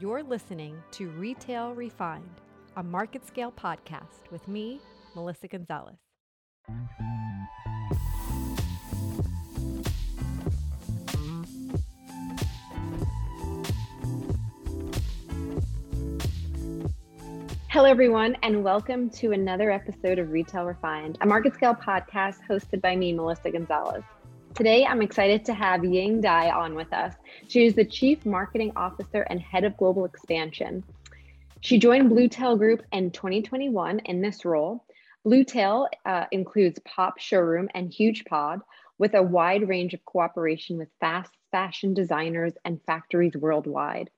You're listening to Retail Refined, a MarketScale podcast with me, Melissa Gonzalez. Hello, everyone, and welcome to another episode of Retail Refined, a MarketScale podcast hosted by me, Melissa Gonzalez. Today, I'm excited to have Ying Dai on with us. She is the Chief Marketing Officer and Head of Global Expansion. She joined Bluetail Group in 2021 in this role. Bluetail uh, includes Pop Showroom and Huge Pod, with a wide range of cooperation with fast fashion designers and factories worldwide.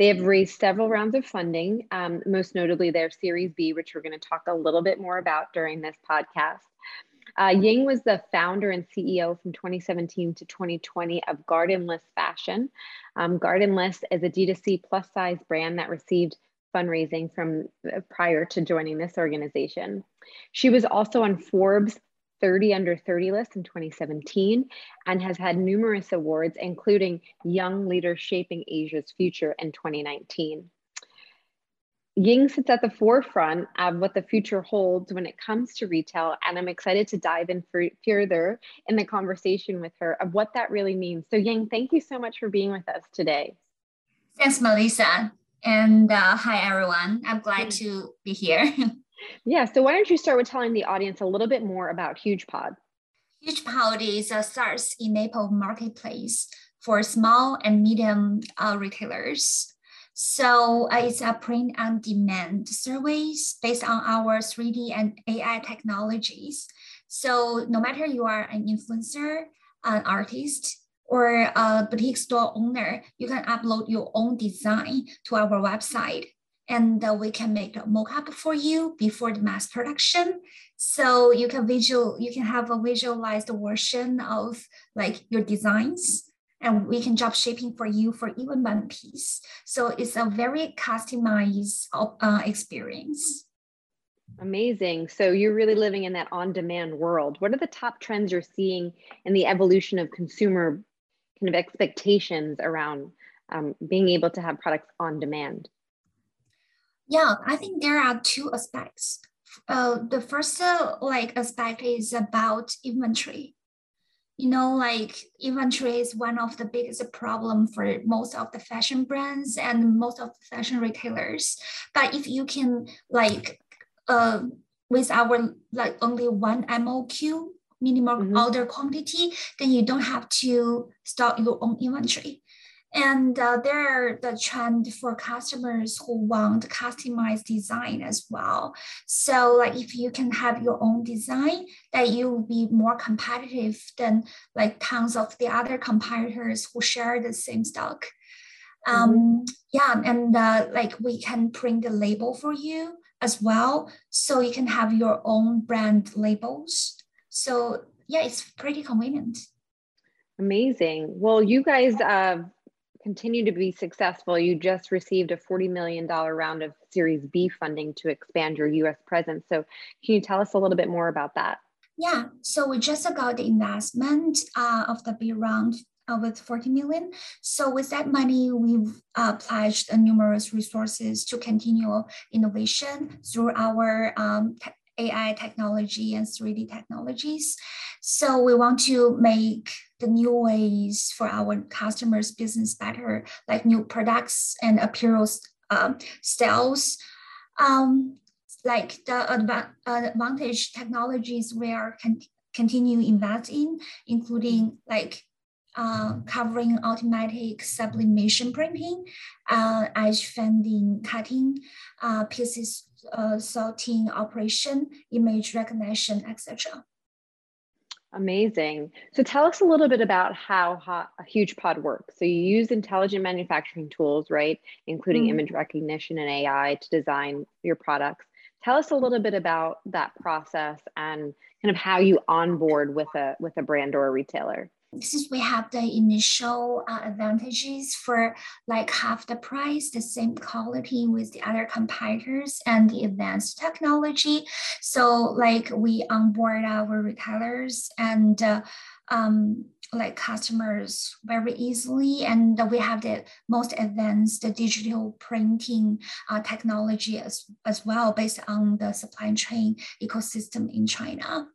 They have raised several rounds of funding, um, most notably their Series B, which we're going to talk a little bit more about during this podcast. Uh, Ying was the founder and CEO from 2017 to 2020 of Gardenless Fashion. Um, Gardenless is a D2C plus size brand that received fundraising from uh, prior to joining this organization. She was also on Forbes 30 under 30 list in 2017 and has had numerous awards, including Young Leader Shaping Asia's Future in 2019. Ying sits at the forefront of what the future holds when it comes to retail, and I'm excited to dive in further in the conversation with her of what that really means. So, Ying, thank you so much for being with us today. Thanks, Melissa. And uh, hi, everyone. I'm glad to be here. yeah, so why don't you start with telling the audience a little bit more about HugePod? HugePod is a SaaS enabled marketplace for small and medium uh, retailers so uh, it's a print on demand service based on our 3D and AI technologies. So no matter you are an influencer, an artist, or a boutique store owner, you can upload your own design to our website and uh, we can make a mockup for you before the mass production. So you can visual, you can have a visualized version of like your designs and we can drop shipping for you for even one piece. So it's a very customized uh, experience. Amazing. So you're really living in that on demand world. What are the top trends you're seeing in the evolution of consumer kind of expectations around um, being able to have products on demand? Yeah, I think there are two aspects. Uh, the first uh, like aspect is about inventory you know, like inventory is one of the biggest problem for most of the fashion brands and most of the fashion retailers. But if you can like uh, with our like only one MOQ minimum mm-hmm. order quantity, then you don't have to stock your own inventory. And uh, there are the trend for customers who want customized design as well. So like if you can have your own design, that you will be more competitive than like tons of the other competitors who share the same stock. Um, mm-hmm. Yeah, and uh, like we can print the label for you as well. So you can have your own brand labels. So yeah, it's pretty convenient. Amazing. Well, you guys uh, continue to be successful, you just received a $40 million round of Series B funding to expand your US presence. So, can you tell us a little bit more about that? Yeah, so we just got the investment uh, of the B round uh, with 40 million. So with that money, we've uh, pledged numerous resources to continue innovation through our um, AI technology and 3D technologies. So we want to make the new ways for our customers' business better, like new products and apparel um, styles. Um, like the adva- advantage technologies we are con- continue investing, including like uh, covering automatic sublimation printing, uh, edge fending cutting, uh, pieces uh, sorting operation, image recognition, etc. Amazing. So tell us a little bit about how a HugePod works. So you use intelligent manufacturing tools, right, including mm. image recognition and AI to design your products. Tell us a little bit about that process and kind of how you onboard with a with a brand or a retailer since we have the initial uh, advantages for like half the price, the same quality with the other competitors and the advanced technology. So like we onboard our retailers and uh, um, like customers very easily and we have the most advanced digital printing uh, technology as, as well based on the supply chain ecosystem in china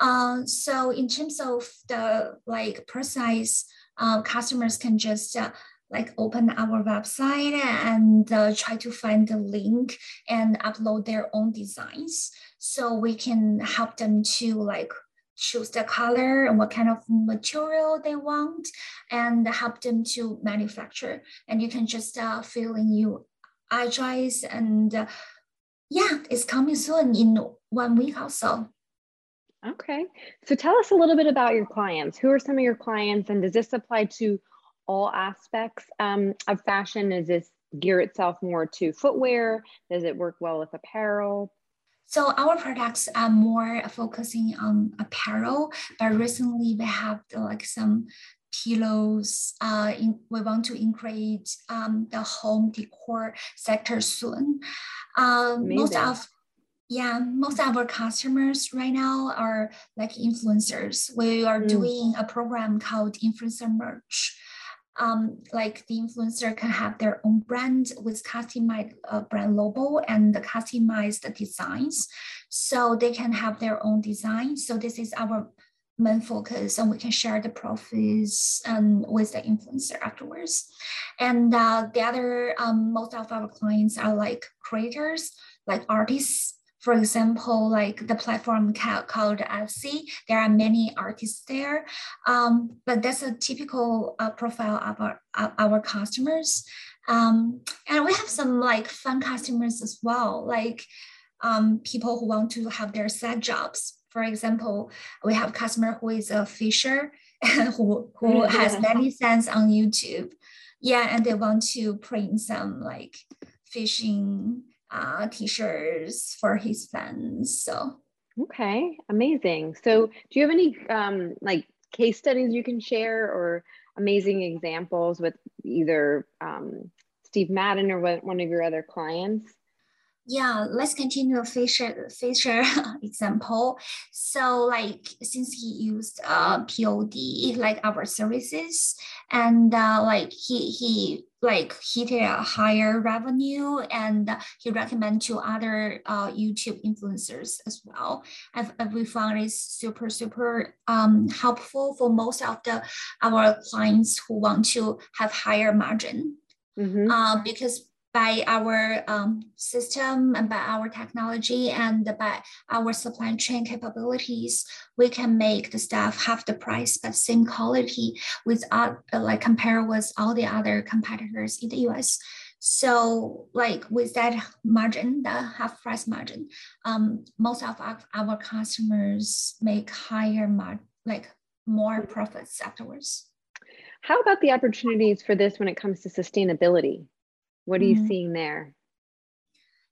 uh, so in terms of the like precise uh, customers can just uh, like open our website and uh, try to find the link and upload their own designs so we can help them to like choose the color and what kind of material they want and help them to manufacture. And you can just uh, fill in your address and uh, yeah, it's coming soon in one week or so. Okay. So tell us a little bit about your clients. Who are some of your clients and does this apply to all aspects um, of fashion? Is this gear itself more to footwear? Does it work well with apparel? So our products are more focusing on apparel, but recently we have like some pillows. Uh, in, we want to integrate um, the home decor sector soon. Uh, most of yeah, most of our customers right now are like influencers. We are mm. doing a program called Influencer Merch um, like the influencer can have their own brand with customized uh, brand logo and the customized designs. So they can have their own design. So this is our main focus and we can share the profits um, with the influencer afterwards. And uh, the other, um, most of our clients are like creators, like artists for example, like the platform called Etsy, there are many artists there, um, but that's a typical uh, profile of our, of our customers. Um, and we have some like fun customers as well, like um, people who want to have their side jobs. For example, we have a customer who is a fisher who, who has many cents on YouTube. Yeah, and they want to print some like fishing uh, t-shirts for his fans. So okay, amazing. So do you have any um, like case studies you can share or amazing examples with either um, Steve Madden or one of your other clients? Yeah, let's continue Fisher Fisher example. So like since he used uh POD like our services and uh, like he he like hit a higher revenue and he recommend to other uh, YouTube influencers as well. And, we found it's super, super um, helpful for most of the our clients who want to have higher margin. Mm-hmm. Uh, because by our um, system and by our technology and by our supply chain capabilities, we can make the stuff half the price but same quality with uh, like compare with all the other competitors in the US. So like with that margin, the half price margin, um, most of our, our customers make higher mar- like more profits afterwards. How about the opportunities for this when it comes to sustainability? What are you mm-hmm. seeing there?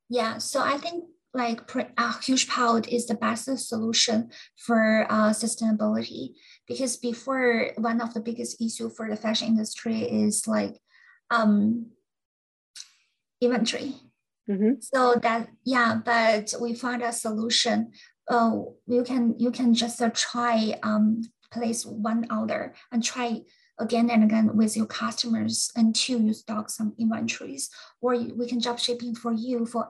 Yeah, so I think like a HugePod is the best solution for uh, sustainability because before one of the biggest issue for the fashion industry is like um, inventory. Mm-hmm. So that yeah, but we found a solution. Uh, you can you can just uh, try um, place one order and try again and again with your customers until you stock some inventories, or we can drop shipping for you for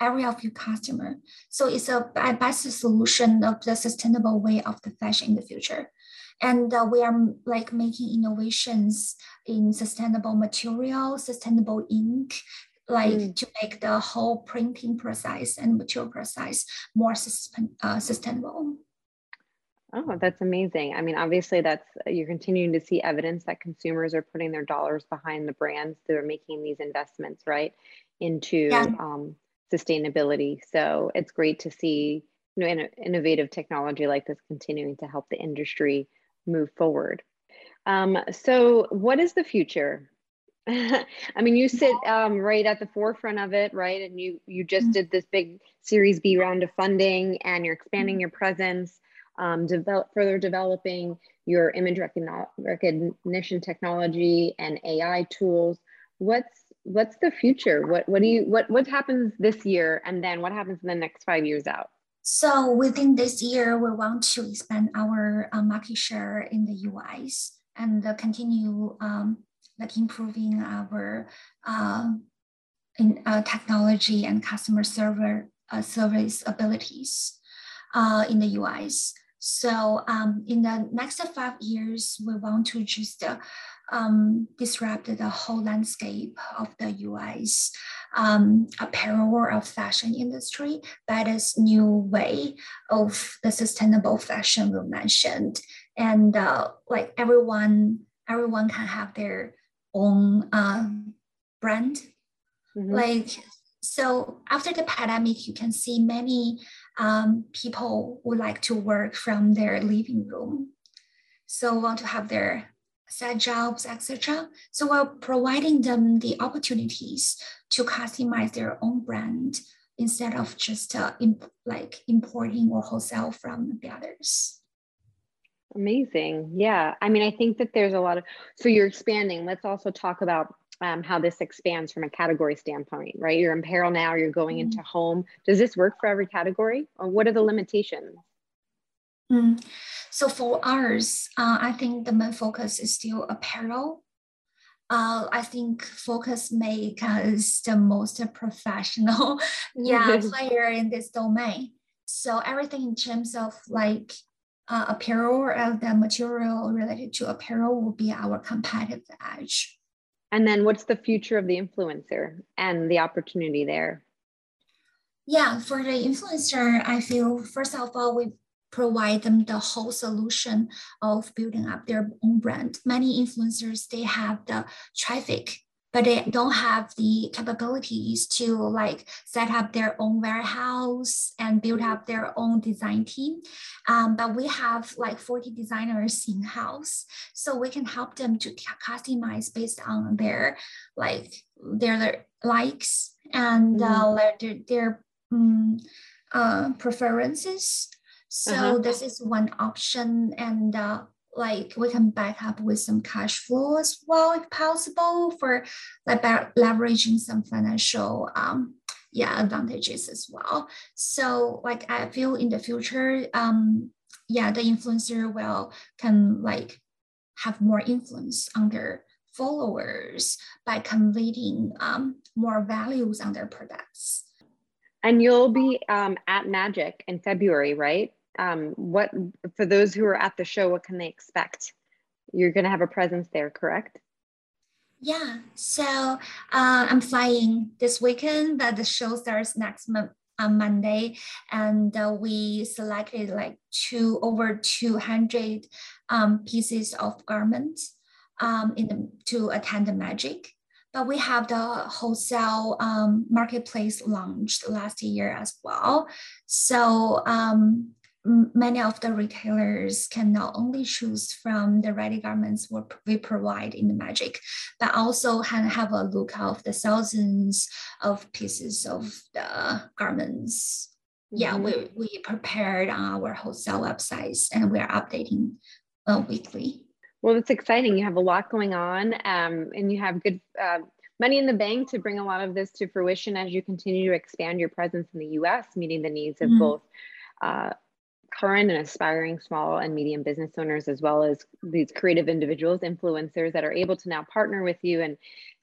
every of your customer. So it's a best solution of the sustainable way of the fashion in the future. And uh, we are like making innovations in sustainable material, sustainable ink, like mm. to make the whole printing process and material process more uh, sustainable. Oh, that's amazing. I mean, obviously, that's you're continuing to see evidence that consumers are putting their dollars behind the brands that are making these investments, right, into yeah. um, sustainability. So it's great to see, you know, in, innovative technology like this continuing to help the industry move forward. Um, so, what is the future? I mean, you sit um, right at the forefront of it, right? And you you just mm-hmm. did this big Series B round of funding, and you're expanding mm-hmm. your presence um, develop, further developing your image recognition technology and AI tools. What's what's the future? What what do you what what happens this year, and then what happens in the next five years out? So within this year, we want to expand our uh, market share in the US and uh, continue um, like improving our uh, in technology and customer server uh, service abilities uh, in the US. So um, in the next five years, we want to just uh, um, disrupt the whole landscape of the US um, apparel or of fashion industry by this new way of the sustainable fashion we mentioned. And uh, like everyone, everyone can have their own uh, brand. Mm-hmm. Like so after the pandemic, you can see many um, people would like to work from their living room. So want to have their side jobs, etc. So we're providing them the opportunities to customize their own brand instead of just uh, imp- like importing or wholesale from the others. Amazing. Yeah. I mean, I think that there's a lot of, so you're expanding. Let's also talk about um, how this expands from a category standpoint, right? You're in apparel now, you're going into home. Does this work for every category? Or what are the limitations? Mm. So for ours, uh, I think the main focus is still apparel. Uh, I think Focus Make is the most professional yeah, player in this domain. So everything in terms of like uh, apparel or the material related to apparel will be our competitive edge. And then what's the future of the influencer and the opportunity there? Yeah, for the influencer, I feel first of all, we provide them the whole solution of building up their own brand. Many influencers, they have the traffic, but they don't have the capabilities to like set up their own warehouse and build up their own design team. Um, but we have like 40 designers in house, so we can help them to customize based on their like their, their likes and uh, mm. their, their um, uh, preferences so uh-huh. this is one option, and uh, like we can back up with some cash flow as well if possible for like leveraging some financial um yeah advantages as well. So like I feel in the future, um yeah, the influencer will can like have more influence on their followers by conveying um, more values on their products. And you'll be um, at Magic in February, right? Um, what for those who are at the show, what can they expect? You're going to have a presence there, correct? Yeah. So uh, I'm flying this weekend, but the show starts next month on Monday, and uh, we selected like two over 200 um, pieces of garments um, in the, to attend the magic. But we have the wholesale um, marketplace launched last year as well. So um, many of the retailers can not only choose from the ready garments we provide in the Magic, but also can have a look of the thousands of pieces of the garments. Mm-hmm. Yeah, we, we prepared our wholesale websites and we're updating uh, weekly. Well, it's exciting. You have a lot going on um, and you have good uh, money in the bank to bring a lot of this to fruition as you continue to expand your presence in the US, meeting the needs of mm-hmm. both uh, current and aspiring small and medium business owners, as well as these creative individuals, influencers that are able to now partner with you and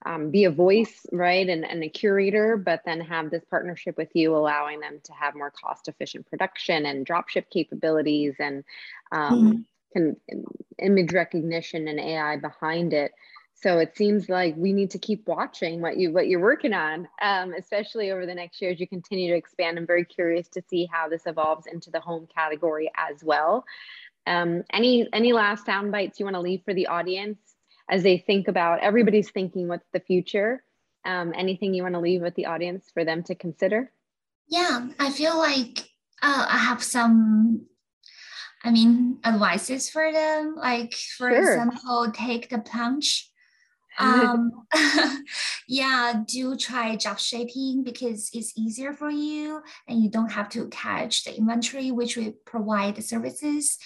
um, be a voice, right, and, and a curator, but then have this partnership with you, allowing them to have more cost efficient production and dropship capabilities and um, mm-hmm. can, image recognition and AI behind it. So it seems like we need to keep watching what you what you're working on, um, especially over the next year as you continue to expand. I'm very curious to see how this evolves into the home category as well. Um, any any last sound bites you want to leave for the audience as they think about everybody's thinking what's the future? Um, anything you want to leave with the audience for them to consider? Yeah, I feel like uh, I have some I mean, advices for them. Like, for sure. example, take the plunge um, yeah, do try drop shipping because it's easier for you and you don't have to catch the inventory, which we provide the services.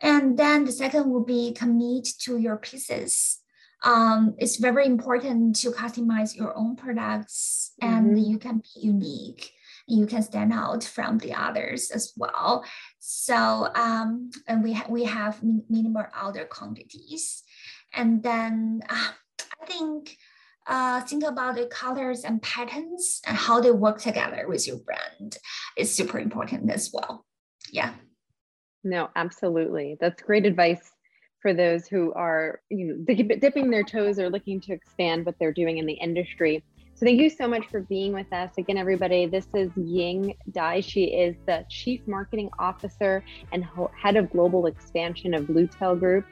And then the second will be commit to your pieces. Um, it's very important to customize your own products and mm-hmm. you can be unique you can stand out from the others as well. So um, and we ha- we have minimal order quantities, and then uh, think uh, think about the colors and patterns and how they work together with your brand is super important as well. Yeah. No, absolutely. That's great advice for those who are you know, dipping their toes or looking to expand what they're doing in the industry. So thank you so much for being with us. Again, everybody, this is Ying Dai. She is the Chief Marketing Officer and Head of Global Expansion of Bluetail Group.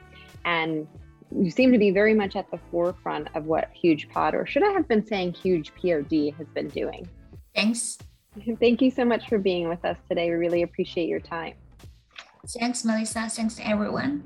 And you seem to be very much at the forefront of what Huge Pod, or should I have been saying Huge POD, has been doing. Thanks. Thank you so much for being with us today. We really appreciate your time. Thanks, Melissa. Thanks, everyone.